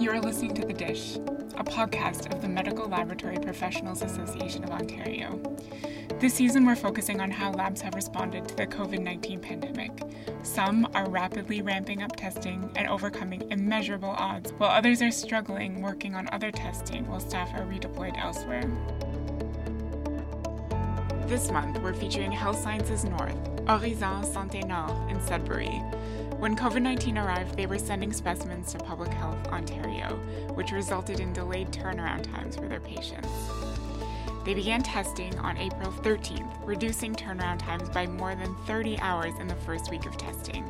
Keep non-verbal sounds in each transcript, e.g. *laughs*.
You are listening to The Dish, a podcast of the Medical Laboratory Professionals Association of Ontario. This season, we're focusing on how labs have responded to the COVID 19 pandemic. Some are rapidly ramping up testing and overcoming immeasurable odds, while others are struggling working on other testing while staff are redeployed elsewhere. This month, we're featuring Health Sciences North, Horizon Santé Nord in Sudbury. When COVID 19 arrived, they were sending specimens to Public Health Ontario, which resulted in delayed turnaround times for their patients. They began testing on April 13th, reducing turnaround times by more than 30 hours in the first week of testing.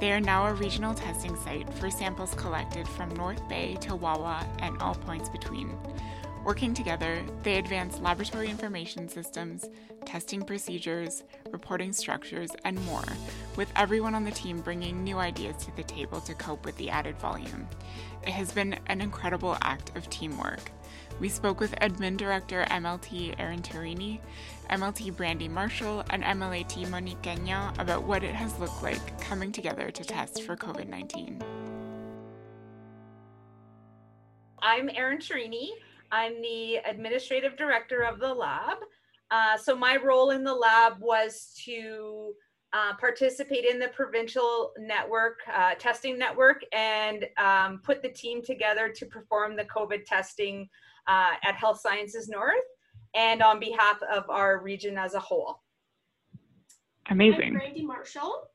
They are now a regional testing site for samples collected from North Bay to Wawa and all points between. Working together, they advance laboratory information systems, testing procedures, reporting structures, and more, with everyone on the team bringing new ideas to the table to cope with the added volume. It has been an incredible act of teamwork. We spoke with Admin Director MLT Erin Turini, MLT Brandy Marshall, and MLAT Monique Gagnon about what it has looked like coming together to test for COVID 19. I'm Erin Turini. I'm the administrative director of the lab. Uh, so my role in the lab was to uh, participate in the provincial network, uh, testing network, and um, put the team together to perform the COVID testing uh, at Health Sciences North and on behalf of our region as a whole. Amazing. I'm Brandy Marshall.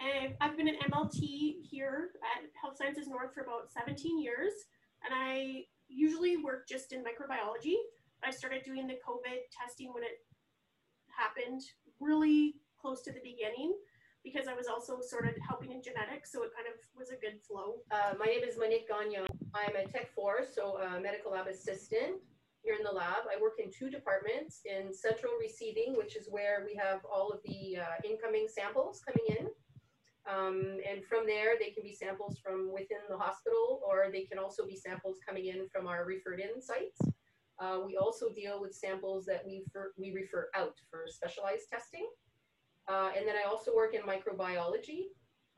And I've been an MLT here at Health Sciences North for about 17 years. And I usually work just in microbiology. I started doing the COVID testing when it happened really close to the beginning because I was also sort of helping in genetics, so it kind of was a good flow. Uh, my name is Monique Gagnon. I'm a Tech 4, so a medical lab assistant here in the lab. I work in two departments in central receiving, which is where we have all of the uh, incoming samples coming in. Um, and from there, they can be samples from within the hospital, or they can also be samples coming in from our referred in sites. Uh, we also deal with samples that we, we refer out for specialized testing. Uh, and then I also work in microbiology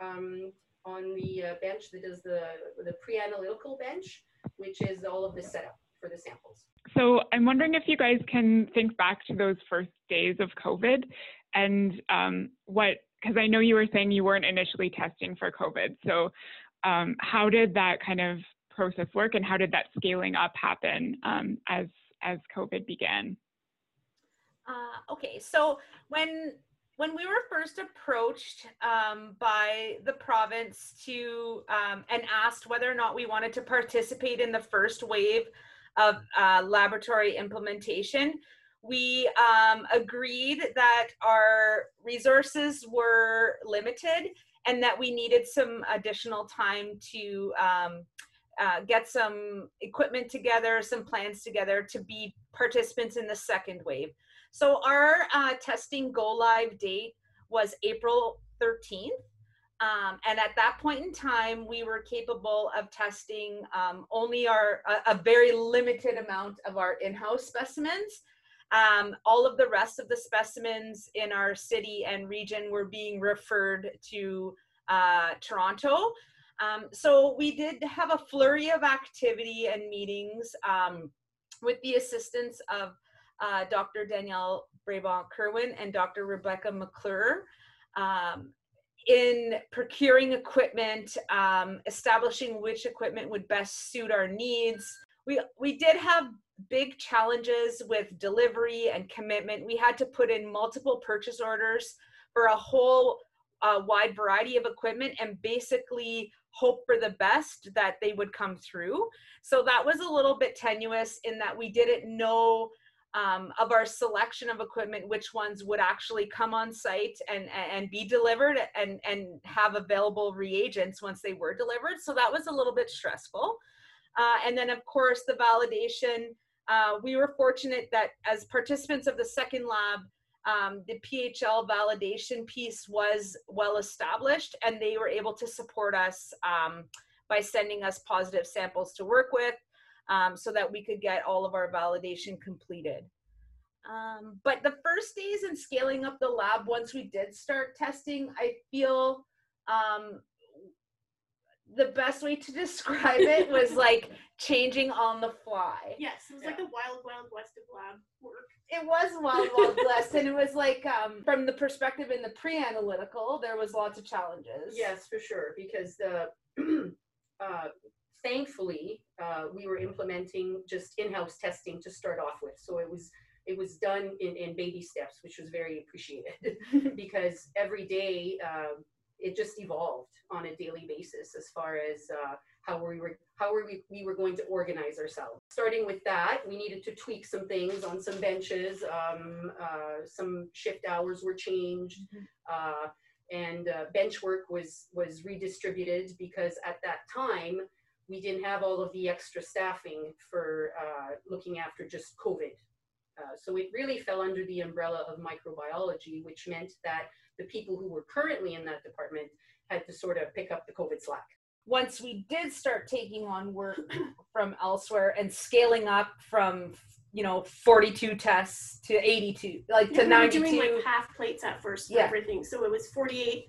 um, on the uh, bench that does the, the pre-analytical bench, which is all of the setup for the samples. So I'm wondering if you guys can think back to those first days of COVID and um, what because I know you were saying you weren't initially testing for COVID. So, um, how did that kind of process work, and how did that scaling up happen um, as as COVID began? Uh, okay, so when when we were first approached um, by the province to um, and asked whether or not we wanted to participate in the first wave of uh, laboratory implementation, we um, agreed that our resources were limited and that we needed some additional time to um, uh, get some equipment together, some plans together to be participants in the second wave. So our uh, testing go live date was April 13th. Um, and at that point in time, we were capable of testing um, only our a, a, very limited amount of our in-house specimens um, all of the rest of the specimens in our city and region were being referred to uh, Toronto. Um, so we did have a flurry of activity and meetings um, with the assistance of uh, Dr. Danielle Brabant Kerwin and Dr. Rebecca McClure um, in procuring equipment, um, establishing which equipment would best suit our needs. We, we did have big challenges with delivery and commitment. We had to put in multiple purchase orders for a whole uh, wide variety of equipment and basically hope for the best that they would come through. So that was a little bit tenuous in that we didn't know um, of our selection of equipment, which ones would actually come on site and, and be delivered and, and have available reagents once they were delivered. So that was a little bit stressful. Uh, and then, of course, the validation uh, we were fortunate that as participants of the second lab, um, the PHL validation piece was well established and they were able to support us um, by sending us positive samples to work with um, so that we could get all of our validation completed. Um, but the first days in scaling up the lab, once we did start testing, I feel um, the best way to *laughs* describe it was like changing on the fly. Yes, it was like the wild, wild west of lab work. It was wild, wild *laughs* west, and it was like um, from the perspective in the pre-analytical, there was lots of challenges. Yes, for sure, because the *clears throat* uh, thankfully uh, we were implementing just in-house testing to start off with, so it was it was done in, in baby steps, which was very appreciated *laughs* because every day uh, it just evolved on a daily basis as far as uh, how we were how were we, we were going to organize ourselves. Starting with that, we needed to tweak some things on some benches. Um, uh, some shift hours were changed. Uh, and uh, bench work was was redistributed because at that time we didn't have all of the extra staffing for uh, looking after just COVID. Uh, so it really fell under the umbrella of microbiology, which meant that the people who were currently in that department had to sort of pick up the COVID slack. Once we did start taking on work *clears throat* from elsewhere and scaling up from you know 42 tests to 82 like Yeah, to we were doing like half plates at first Yeah. everything. So it was 48,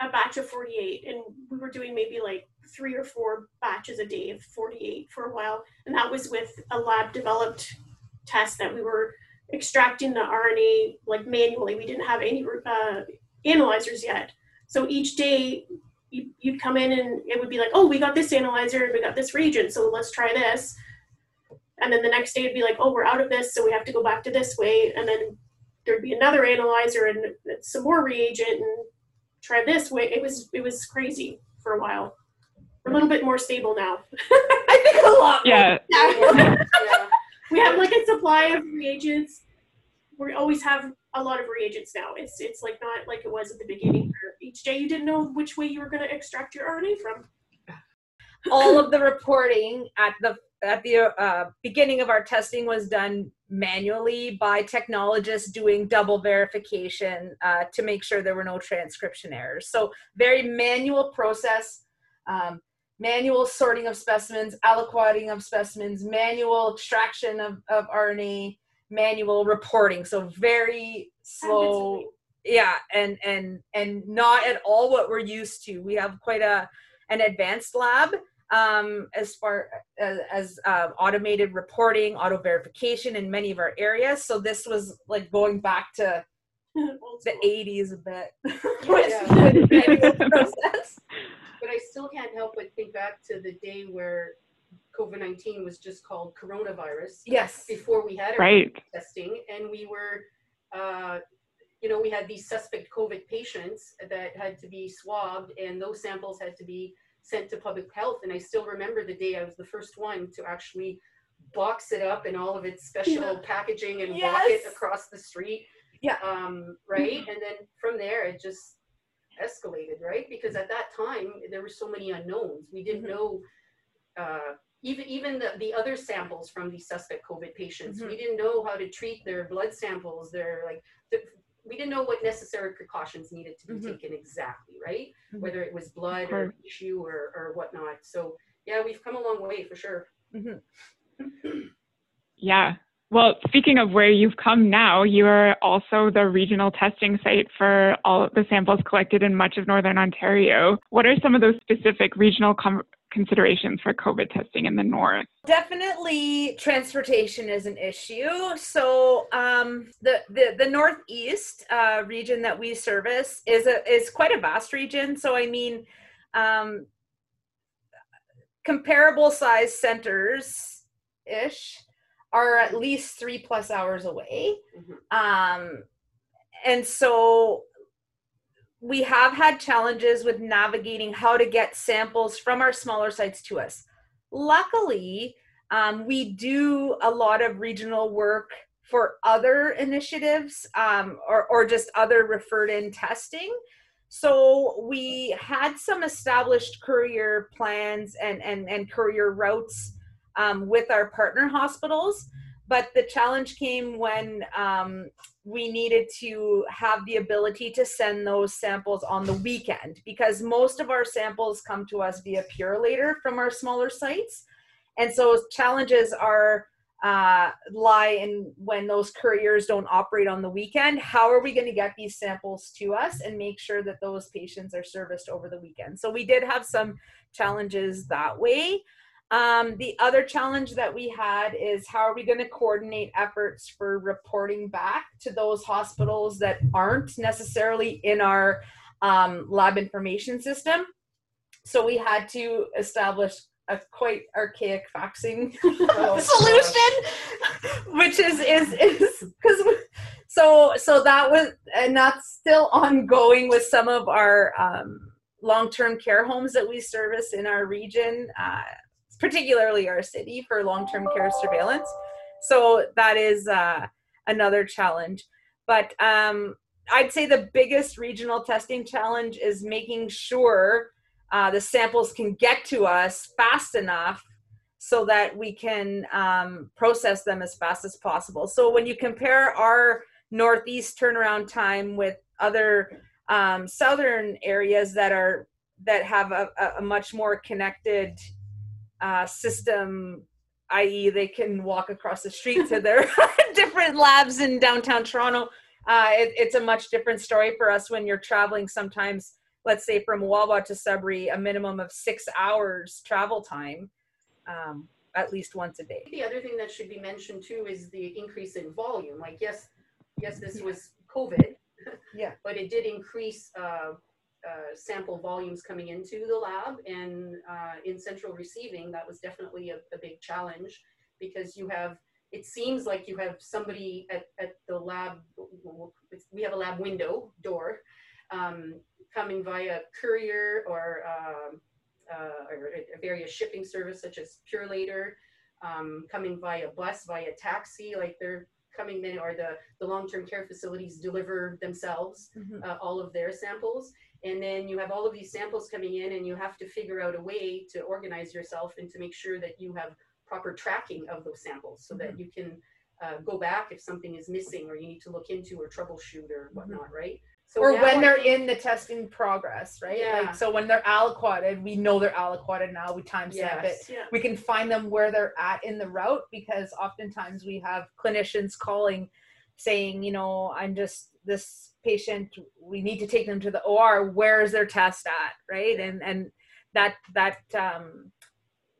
a batch of 48, and we were doing maybe like three or four batches a day of 48 for a while. And that was with a lab developed test that we were extracting the RNA like manually. We didn't have any uh, analyzers yet. So each day you, you'd come in and it would be like, oh, we got this analyzer and we got this reagent, so let's try this. And then the next day it'd be like, oh, we're out of this, so we have to go back to this way. And then there'd be another analyzer and some more reagent and try this way. It was it was crazy for a while. We're a little bit more stable now. *laughs* i think a lot more. Yeah. yeah. *laughs* we have like a supply of reagents. We always have a lot of reagents now. It's it's like not like it was at the beginning. Each day you didn't know which way you were going to extract your RNA from. all of the reporting at the at the uh, beginning of our testing was done manually by technologists doing double verification uh, to make sure there were no transcription errors. So very manual process, um, manual sorting of specimens, aliquoting of specimens, manual extraction of, of RNA, manual reporting. So very slow. Yeah and and and not at all what we're used to. We have quite a an advanced lab um as far as, as uh, automated reporting auto verification in many of our areas. So this was like going back to the 80s a bit. *laughs* *laughs* Yeah. manual process. But I still can't help but think back to the day where COVID 19 was just called coronavirus yes before we had our Right. testing and we were uh, you know we had these suspect covid patients that had to be swabbed and those samples had to be sent to public health and i still remember the day i was the first one to actually box it up in all of its special Yeah. packaging and walk it across the street Yeah. um, right and then from there it just escalated right because at that time there were so many unknowns we didn't Mhm. know uh, even even the, the other samples from these suspect COVID patients, Mhm. we didn't know how to treat their blood samples. Their like, the, we didn't know what necessary precautions needed to be Mhm. taken exactly, right? Mhm. Whether it was blood or course. tissue or or whatnot. So yeah, we've come a long way for sure. Mhm. *clears throat* Yeah. Well, speaking of where you've come now, you are also the regional testing site for all of the samples collected in much of Northern Ontario. What are some of those specific regional com- considerations for COVID testing in the North? definitely transportation is an issue so um, the, the the northeast uh, region that we service is a is quite a vast region so i mean um, comparable size centers ish are at least three plus hours away Mhm. um, and so we have had challenges with navigating how to get samples from our smaller sites to us. Luckily um, we do a lot of regional work for other initiatives um, or, or just other referred in testing. So we had some established courier plans and, and, and courier routes um, with our partner hospitals but the challenge came when um, we needed to have the ability to send those samples on the weekend because most of our samples come to us via Purolator from our smaller sites. And so challenges are uh, lie in when those couriers don't operate on the weekend. How are we going to get these samples to us and make sure that those patients are serviced over the weekend? So we did have some challenges that way. Um, the other challenge that we had is how are we going to coordinate efforts for reporting back to those hospitals that aren't necessarily in our um, lab information system? So we had to establish a quite archaic faxing *laughs* oh, solution, *laughs* which is is is because so so that was and that's still ongoing with some of our um, long-term care homes that we service in our region. Uh, particularly our city for long-term care surveillance. So that is uh, another challenge. But um, I'd say the biggest regional testing challenge is making sure uh, the samples can get to us fast enough so that we can um, process them as fast as possible. So when you compare our northeast turnaround time with other um, southern areas that are that have a, a much more connected uh, system i.e., they can walk across the street to their *laughs* different labs in downtown Toronto. Uh, it, it's a much different story for us when you're traveling sometimes, let's say from Wawa to Sudbury, a minimum of six hours travel time, um, at least once a day. The other thing that should be mentioned too is the increase in volume. Like, yes, yes, this was COVID. Yeah. *laughs* but it did increase uh, uh, sample volumes coming into the lab and uh, in central receiving that was definitely a, a, big challenge because you have it seems like you have somebody at, at the lab we have a lab window door um, coming via courier or, um, uh, or a various shipping service such as Purolator um, coming via bus via taxi like they're coming in or the, the long-term care facilities deliver themselves mm-hmm. uh, all of their samples and then you have all of these samples coming in and you have to figure out a way to organize yourself and to make sure that you have proper tracking of those samples so mm-hmm. that you can uh, go back if something is missing or you need to look into or troubleshoot or mm-hmm. whatnot, right? So or when they're in the testing progress, right? Yeah. Like so when they're aliquoted, we know they're aliquoted now. We timestamp yes. it. Yeah. We can find them where they're at in the route because oftentimes we have clinicians calling saying, you know, I'm just this patient we need to take them to the or where is their test at right? And and that that um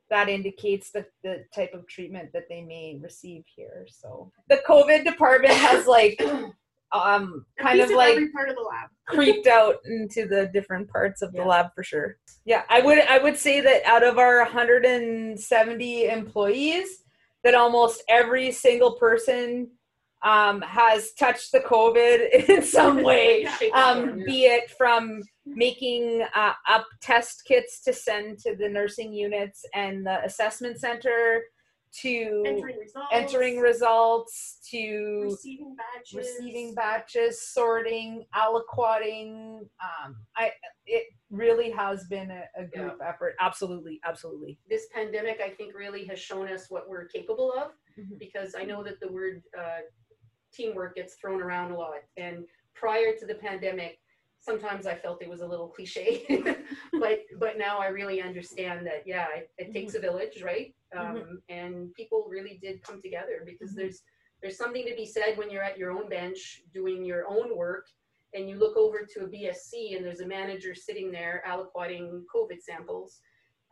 that indicates the, the type of treatment that they may receive here. So the covid department has like *clears throat* um kind of like part of the lab. *laughs* creeped out into the different parts of yeah. the lab for sure. Yeah i would i would say that out of our 170 employees that almost every single person um, has touched the COVID *laughs* in some way, *laughs* um, be it from making uh, up test kits to send to the nursing units and the assessment center to entering results, entering results to receiving batches, receiving batches sorting, aliquoting. Um, I it really has been a, a group yeah. effort. Absolutely, absolutely. This pandemic, I think, really has shown us what we're capable of. Mm-hmm. Because I know that the word uh, teamwork gets thrown around a lot. And prior to the pandemic, sometimes I felt it was a little cliche, *laughs* but but now I really understand that yeah, it, it takes a village, right? Mm-hmm. Um, mm-hmm. And people really did come together because mm-hmm. there's there's something to be said when you're at your own bench doing your own work and you look over to a BSC and there's a manager sitting there aliquoting COVID samples.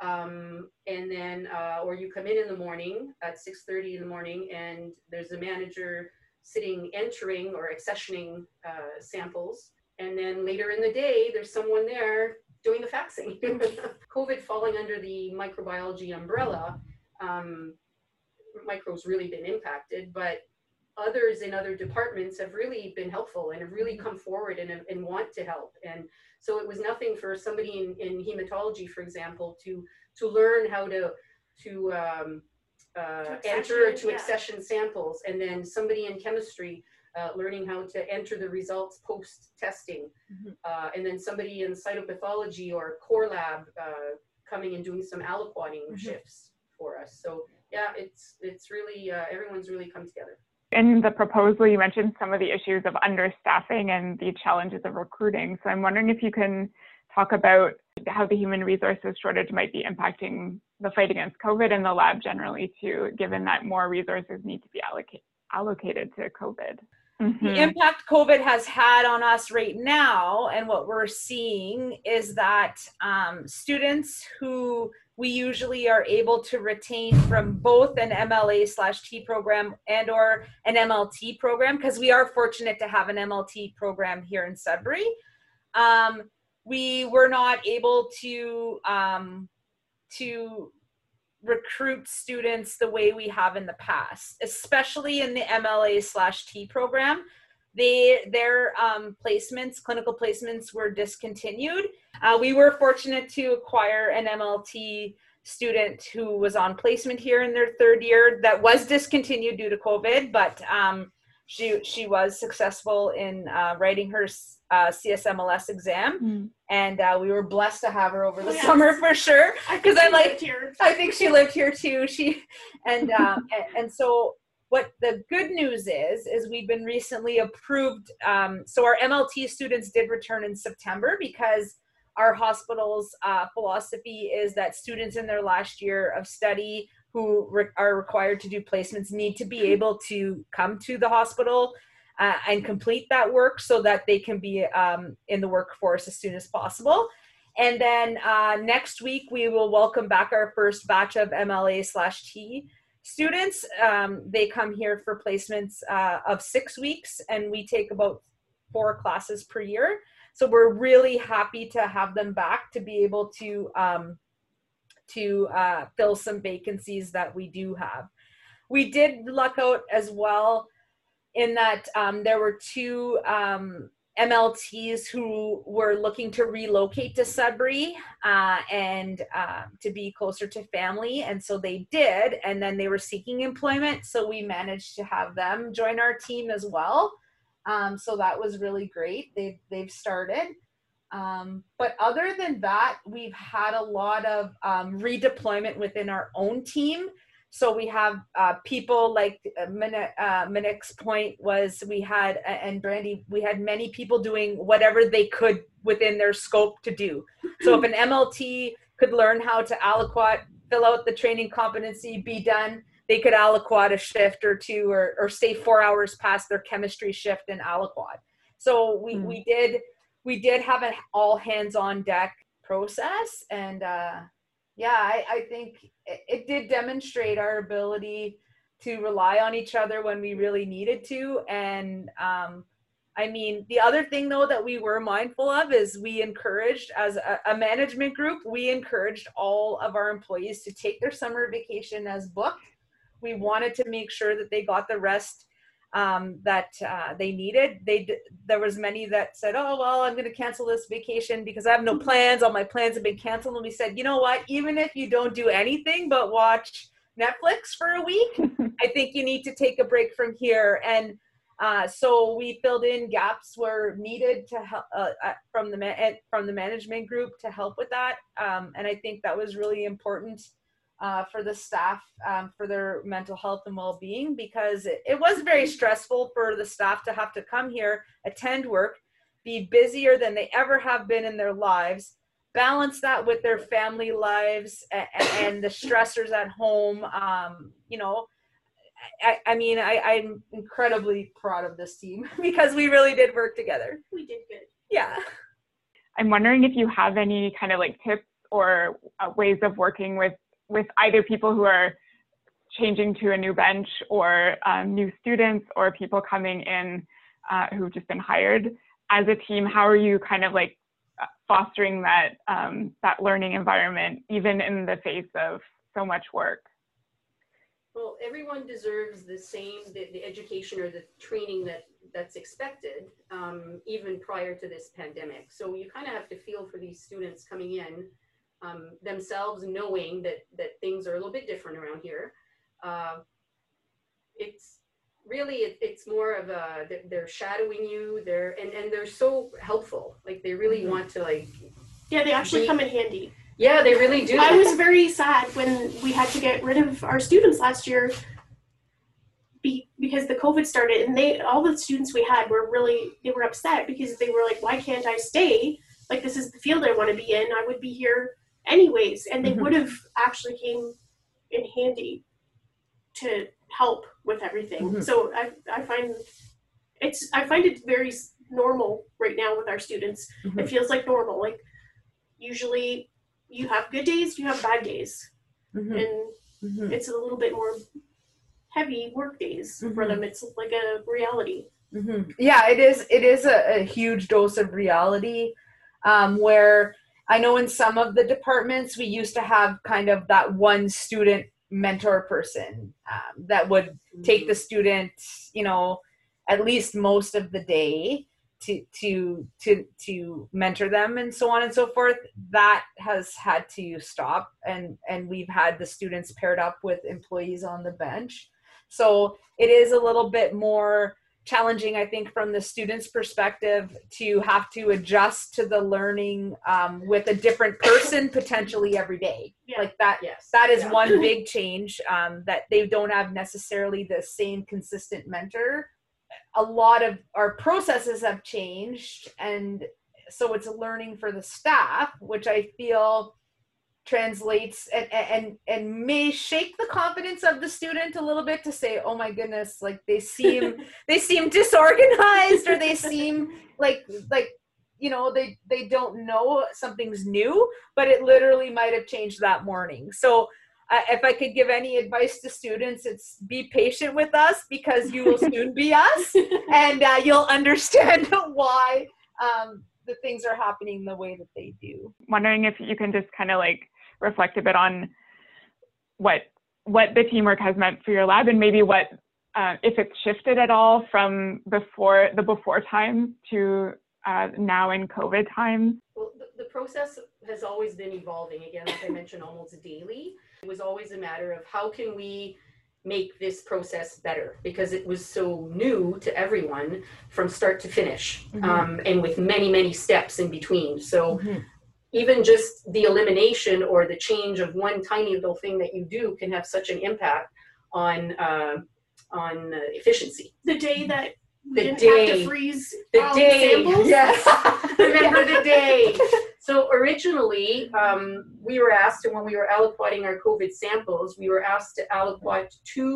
Um, and then, uh, or you come in in the morning at 6.30 in the morning and there's a manager sitting entering or accessioning uh, samples. And then later in the day, there's someone there doing the faxing. *laughs* COVID falling under the microbiology umbrella, um, micro's really been impacted, but others in other departments have really been helpful and have really come forward and, and want to help. And so it was nothing for somebody in, in hematology, for example, to to learn how to to um, uh, enter to yeah. accession samples, and then somebody in chemistry uh, learning how to enter the results post testing, mm-hmm. uh, and then somebody in cytopathology or core lab uh, coming and doing some aliquoting mm-hmm. shifts for us. So yeah, it's it's really uh, everyone's really come together. In the proposal, you mentioned some of the issues of understaffing and the challenges of recruiting. So I'm wondering if you can talk about how the human resources shortage might be impacting the fight against COVID and the lab generally too, given that more resources need to be allocated allocated to COVID. Mm-hmm. The impact COVID has had on us right now, and what we're seeing is that um, students who we usually are able to retain from both an MLA slash T program and or an MLT program because we are fortunate to have an MLT program here in Sudbury. Um, we were not able to um, to recruit students the way we have in the past, especially in the MLA slash T program. They, their um, placements, clinical placements, were discontinued. Uh, we were fortunate to acquire an MLT student who was on placement here in their third year that was discontinued due to COVID, but um, she she was successful in uh, writing her uh, CSMLS exam, mm. and uh, we were blessed to have her over the oh, yes. summer for sure. Because I'm like, here. I think she lived here too. She and, um, and and so what the good news is is we've been recently approved. Um, so our MLT students did return in September because our hospital's uh, philosophy is that students in their last year of study who re- are required to do placements need to be able to come to the hospital uh, and complete that work so that they can be um, in the workforce as soon as possible. And then uh, next week, we will welcome back our first batch of MLA slash T students. Um, they come here for placements uh, of six weeks, and we take about four classes per year. So we're really happy to have them back to be able to um, to uh, fill some vacancies that we do have. We did luck out as well in that um, there were two um, MLTs who were looking to relocate to Sudbury uh, and uh, to be closer to family. And so they did. And then they were seeking employment. So we managed to have them join our team as well. Um, so that was really great. They've, they've started. Um, but other than that, we've had a lot of um, redeployment within our own team. So we have uh, people like uh, Monique's uh, point was we had, and Brandy, we had many people doing whatever they could within their scope to do. So if an *laughs* MLT could learn how to aliquot, fill out the training competency, be done, they could aliquot a shift or two or, or stay four hours past their chemistry shift and aliquot. So we, mm. we did we did have an all hands on deck process and uh, yeah I, I think it, it, did demonstrate our ability to rely on each other when we really needed to. And um, i mean the other thing though that we were mindful of is we encouraged as a, a management group we encouraged all of our employees to take their summer vacation as booked. We wanted to make sure that they got the rest um, that uh, they needed. They there was many that said, "Oh well, I'm going to cancel this vacation because I have no plans. All my plans have been canceled." And we said, "You know what? Even if you don't do anything but watch Netflix for a week, *laughs* I think you need to take a break from here." And uh, so we filled in gaps where needed to help uh, uh from the ma- from the management group to help with that. Um, and I think that was really important uh, for the staff um, for their mental health and well-being because it, it, was very stressful for the staff to have to come here attend work be busier than they ever have been in their lives balance that with their family lives and, and the stressors at home um, you know. I, I mean I, i'm incredibly proud of this team *laughs* because we really did work together. We did good. Yeah. I'm wondering if you have any kind of like tips or uh, ways of working with with either people who are changing to a new bench or um, new students or people coming in uh, who've just been hired. As a team how are you kind of like fostering that um, that learning environment even in the face of so much work? Well everyone deserves the same the, the education or the training that that's expected um, even prior to this pandemic. So you kind of have to feel for these students coming in um, themselves knowing that that things are a little bit different around here. Uh, it's really it, it's more of a they're shadowing you. They're and and they're so helpful. Like they really mm-hmm. want to like. Yeah, they actually be, come in handy. Yeah, they really do. I was very sad when we had to get rid of our students last year be, because the COVID started, and they all the students we had were really they were upset because they were like, "Why can't I stay?" like this is the field I want to be in, I would be here anyways. And they Mhm. would have actually came in handy to help with everything. Mhm. So I, I find it's I find it very normal right now with our students. It Mhm. feels like normal. Like usually you have good days, you have bad days, Mhm. and Mhm. it's a little bit more heavy work days for them. It's like a reality. Yeah, it is. It is a, a huge dose of reality. Um, where I know in some of the departments we used to have kind of that one student mentor person um, that would take the student, you know, at least most of the day to to to to mentor them and so on and so forth. That has had to stop, and and we've had the students paired up with employees on the bench. So it is a little bit more challenging, I think, from the student's perspective to have to adjust to the learning um, with a different person *coughs* potentially every day. Yeah. Like that. Yes. That is Yeah. one *coughs* big change um, that they don't have necessarily the same consistent mentor. A lot of our processes have changed, and so it's a learning for the staff, which I feel translates and and and may shake the confidence of the student a little bit to say oh my goodness like they seem *laughs* they seem disorganized or they seem like like you know they they don't know something's new but it literally might have changed that morning. So uh, if i could give any advice to students it's be patient with us because you will soon be us *laughs* and uh, you'll understand *laughs* why um, the things are happening the way that they do. Wondering if you can just kind of like reflect a bit on what what the teamwork has meant for your lab and maybe what uh, if it's shifted at all from before the before time to uh, now in COVID times. Well, the, the process has always been evolving. Again, like I mentioned, almost daily. It was always a matter of how can we make this process better because it was so new to everyone from start to finish Mhm. um, and with many, many steps in between. So Mhm. Even just the elimination or the change of one tiny little thing that you do can have such an impact on uh, on uh, efficiency. the day that we The didn't have to freeze The all day, samples. yes, *laughs* remember the day. So originally, um, we were asked, and when we were aliquoting our COVID samples, we were asked to aliquot two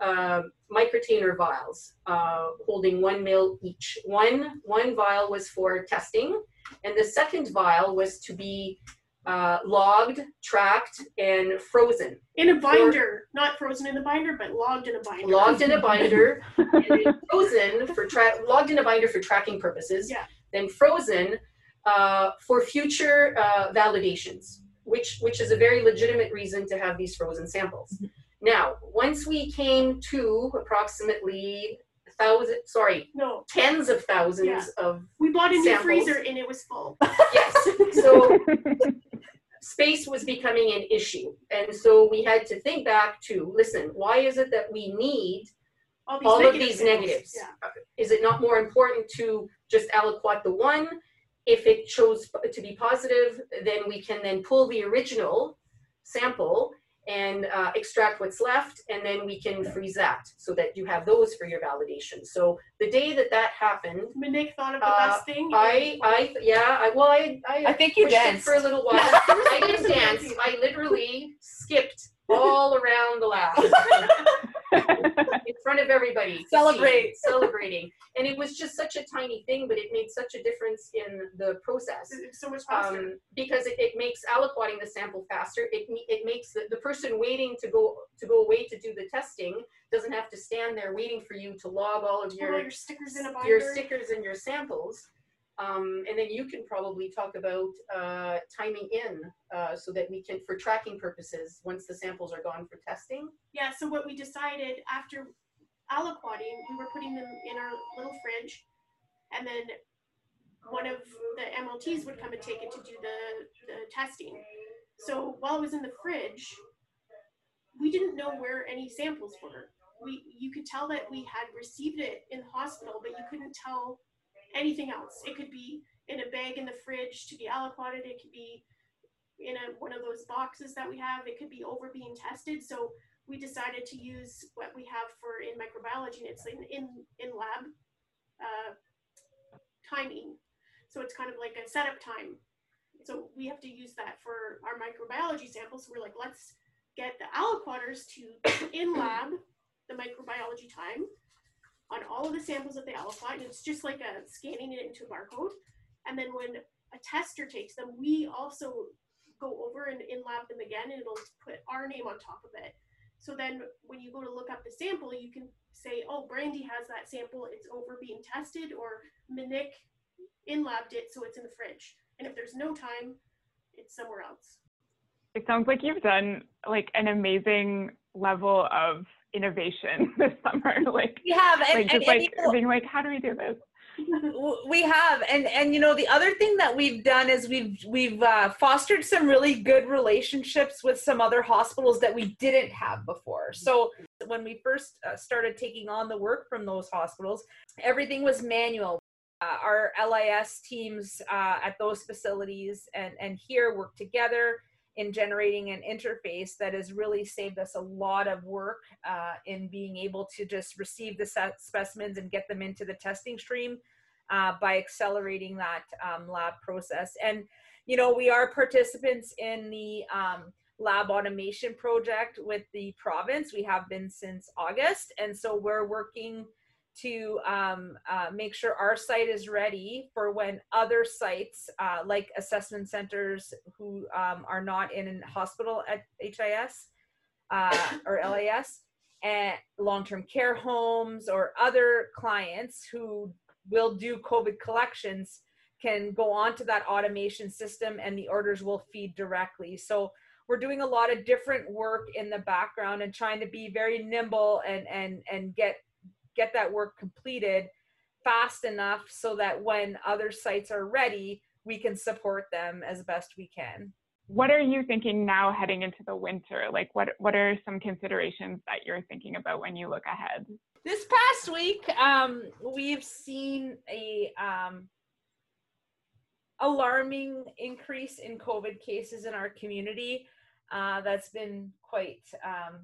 uh, microtainer vials uh, holding one mil each. One one vial was for testing, and the second vial was to be uh, logged, tracked, and frozen. in a binder, not frozen in a binder, but logged in a binder. Logged in a *laughs* binder, and *laughs* frozen for tra- logged in a binder for tracking purposes. Yeah. Then frozen uh, for future uh, validations, which which is a very legitimate reason to have these frozen samples. Mm-hmm. Now, once we came to approximately thousand, sorry, No, tens of thousands Yeah. of we bought a new Samples. freezer and it was full. yes, *laughs* so space was becoming an issue, and so we had to think back to listen. Why is it that we need All these all of negative these negatives. Yeah. Uh, is it not more important to just aliquot the one? If it shows p- to be positive, then we can then pull the original sample and uh, extract what's left, and then we can freeze that so that you have those for your validation. So the day that that happened, Monique thought of the Uh, best thing. I, I, yeah, I, well, I, I, I think you pushed it danced. for a little while. *laughs* I didn't dance. I literally skipped all around the lab *laughs* *laughs* in front of everybody. to see, Celebrate. celebrating. And it was just such a tiny thing, but it made such a difference in the process. It's so much faster. Um, because it, it makes aliquoting the sample faster. It, it makes the, the person waiting to go to go away to do the testing doesn't have to stand there waiting for you to log all of your all your stickers in a binder. your stickers and your samples. Um, and then you can probably talk about uh, timing in uh, so that we can, for tracking purposes, once the samples are gone for testing. Yeah, so what we decided after aliquoting, we were putting them in our little fridge, and then one of the MLTs would come and take it to do the, the testing. So while it was in the fridge, we didn't know where any samples were. We you could tell that we had received it in the hospital, but you couldn't tell anything else. It could be in a bag in the fridge to be aliquoted. It could be in a, one of those boxes that we have. It could be over being tested. So we decided to use what we have for in microbiology and it's in in, in lab uh, timing So it's kind of like a setup time. So we have to use that for our microbiology samples. So we're like, let's get the aliquoters to in lab the microbiology time on all of the samples of the aliquot. And it's just like a scanning it into a barcode. And then when a tester takes them, we also go over and in lab them again and it'll put our name on top of it. So then when you go to look up the sample, you can say, oh, Brandy has that sample, it's over being tested, or Monique in labbed it, so it's in the fridge. And if there's no time, it's somewhere else. It sounds like you've done like an amazing level of innovation *laughs* this summer. *laughs* Like we have, and, like, just and, like and, being like, how do we do this? *laughs* we have and and you know the other thing that we've done is we've we've uh, fostered some really good relationships with some other hospitals that we didn't have before so when we first uh, started taking on the work from those hospitals everything was manual uh, our lis teams uh, at those facilities and and here work together in generating an interface that has really saved us a lot of work uh, in being able to just receive the specimens and get them into the testing stream uh, by accelerating that um, lab process. And, you know, we are participants in the um, lab automation project with the province. We have been since August. And so we're working to um, uh, make sure our site is ready for when other sites, uh, like assessment centers who um, are not in hospital at HIS uh, or LAS, and long-term care homes or other clients who will do COVID collections can go onto that automation system and the orders will feed directly. So we're doing a lot of different work in the background and trying to be very nimble and and and get get that work completed fast enough so that when other sites are ready, we can support them as best we can. What are you thinking now heading into the winter? Like what what are some considerations that you're thinking about when you look ahead? This past week, um, we've seen a um, alarming increase in COVID cases in our community. Uh, that's been quite um,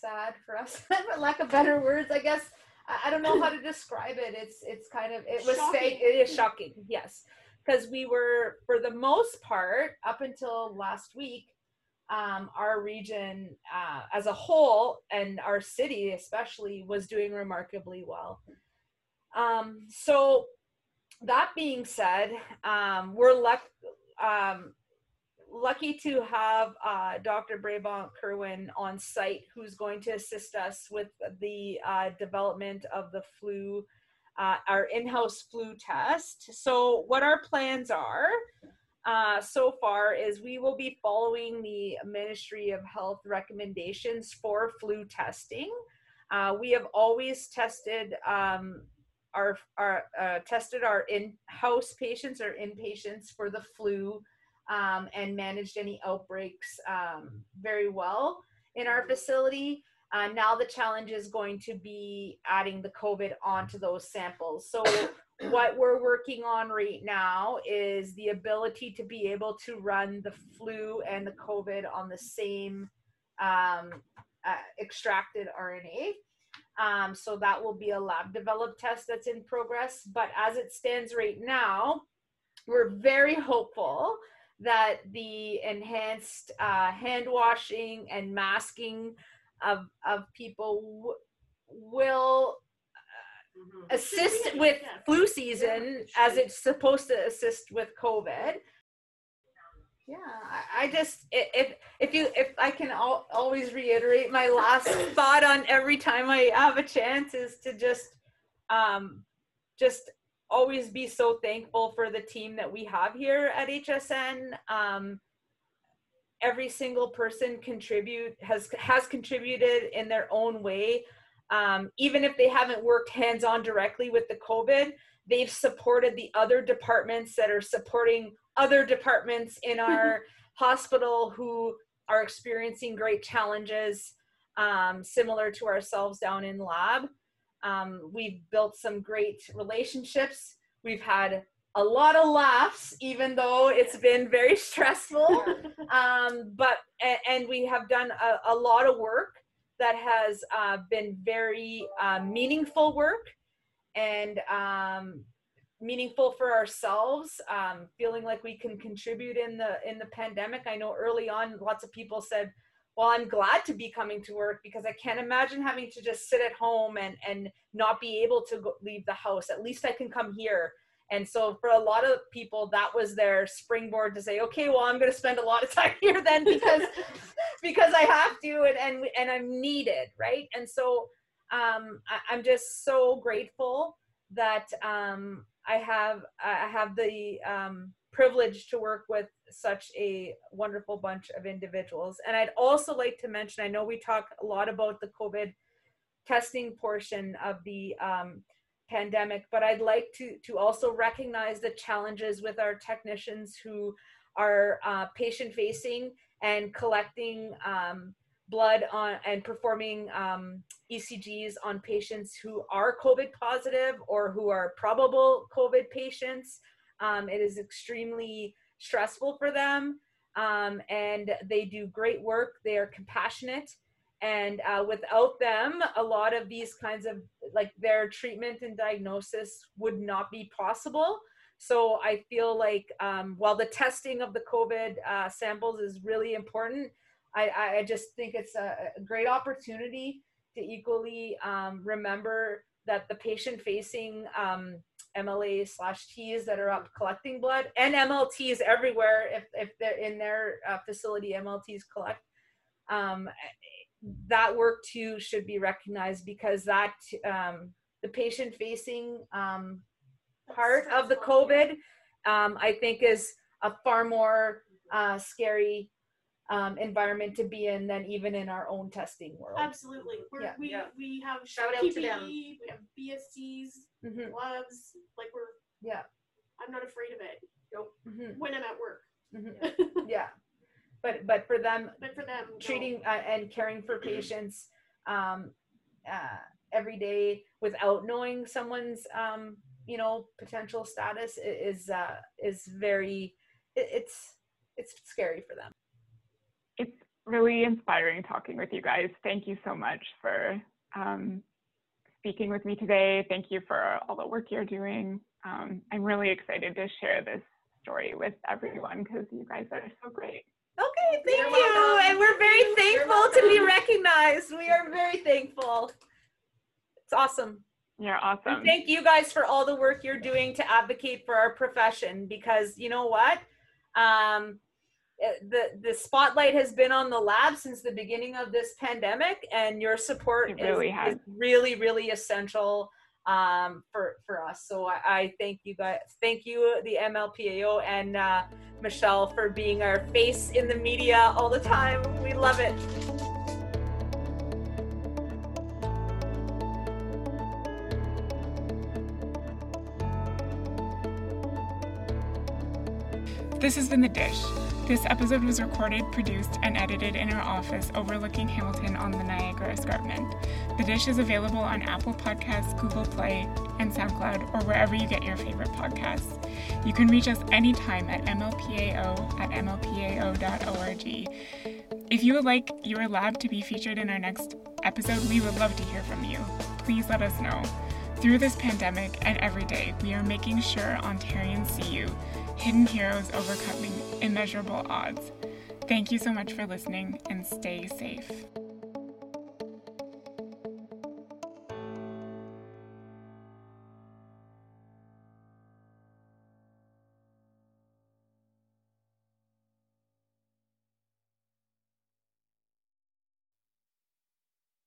sad for us, *laughs* for lack of better words, I guess. I, I don't know how to describe it. It's it's kind of it was fake. It is shocking, yes, because we were for the most part up until last week, um, our region uh, as a whole and our city especially was doing remarkably well. Um, so that being said, um, we're left. Um, lucky to have uh, Dr. Brabant Kerwin on site, who's going to assist us with the uh, development of the flu, uh, our in-house flu test. So, what our plans are uh, so far is we will be following the Ministry of Health recommendations for flu testing. Uh, we have always tested um, our, our uh, tested our in-house patients or inpatients for the flu um, and managed any outbreaks um, very well in our facility. Uh, now the challenge is going to be adding the COVID onto those samples. So *coughs* what we're working on right now is the ability to be able to run the flu and the COVID on the same um, uh, extracted RNA. Um, so that will be a lab developed test that's in progress. But as it stands right now, we're very hopeful that the enhanced uh, hand washing and masking of, of people w- will uh, mm-hmm. assist with flu season as it's supposed to assist with COVID. Yeah, I, I just if if you if I can al- always reiterate my last *coughs* thought on every time I have a chance is to just um just always be so thankful for the team that we have here at HSN. Um, every single person contribute has has contributed in their own way. Um, even if they haven't worked hands on directly with the COVID, they've supported the other departments that are supporting other departments in *laughs* our hospital who are experiencing great challenges um, similar to ourselves down in lab. Um, we've built some great relationships. We've had a lot of laughs, even though it's been very stressful. *laughs* um, but and, we have done a, a, lot of work that has uh, been very uh, meaningful work, and um, meaningful for ourselves um, feeling like we can contribute in the in the pandemic i know early on lots of people said well i'm glad to be coming to work because i can't imagine having to just sit at home and and not be able to go, leave the house. At least i can come here. And so for a lot of people that was their springboard to say okay well i'm going to spend a lot of *laughs* time here then because *laughs* because i have to and and, and i'm needed right? And so um, I, i'm just so grateful that um, I have I have the um, privilege to work with such a wonderful bunch of individuals. And I'd also like to mention, I know we talk a lot about the COVID testing portion of the um, pandemic, but I'd like to to also recognize the challenges with our technicians who are uh, patient facing and collecting um, blood on and performing um, ECGs on patients who are COVID positive or who are probable COVID patients. Um, it is extremely stressful for them, um, and they do great work. They are compassionate, and uh, without them, a lot of these kinds of like their treatment and diagnosis would not be possible. So I feel like um, while the testing of the COVID uh, samples is really important, I, I just think it's a, great opportunity to equally um, remember that the patient facing um, MLA slash Ts that are up collecting blood and MLTs everywhere, if, if they're in their uh, facility, MLTs collect. Um, that work too should be recognized because that um, the patient facing um, part of the COVID, um, I think, is a far more uh, scary um, environment to be in than even in our own testing world. Absolutely. We're, Yeah. we Yeah. we have Shout out PPE, to them. we have BSCs, Mhm, gloves. Like we're Yeah. I'm not afraid of it mhm, when I'm at work. mhm. *laughs* Yeah. But but for them, But for them, no. treating uh, and caring for patients um, uh, every day without knowing someone's um, you know potential status is uh, is very it, it's it's scary for them. It's really inspiring talking with you guys. Thank you so much for um, speaking with me today. Thank you for all the work you're doing. Um, I'm really excited to share this story with everyone because you guys are so great. Okay, thank You're you, welcome. and we're very thankful to be recognized. We are very thankful. It's awesome. You're And awesome. thank you guys for all the work you're doing to advocate for our profession because you know what? Um, the the spotlight has been on the lab since the beginning of this pandemic, and your support really is, has. is really really essential um, for for us. So I, I thank you guys. Thank you, the MLPAO and uh, Michelle, for being our face in the media all the time. We love it. This has been The Dish. This episode was recorded, produced, and edited in our office overlooking Hamilton on the Niagara Escarpment. The Dish is available on Apple Podcasts, Google Play, and SoundCloud, or wherever you get your favorite podcasts. You can reach us anytime at mlpao at mlpao.org. If you would like your lab to be featured in our next episode, we would love to hear from you. Please let us know. Through this pandemic and every day, we are making sure Ontarians see you, hidden heroes overcoming immeasurable odds. Thank you so much for listening and stay safe.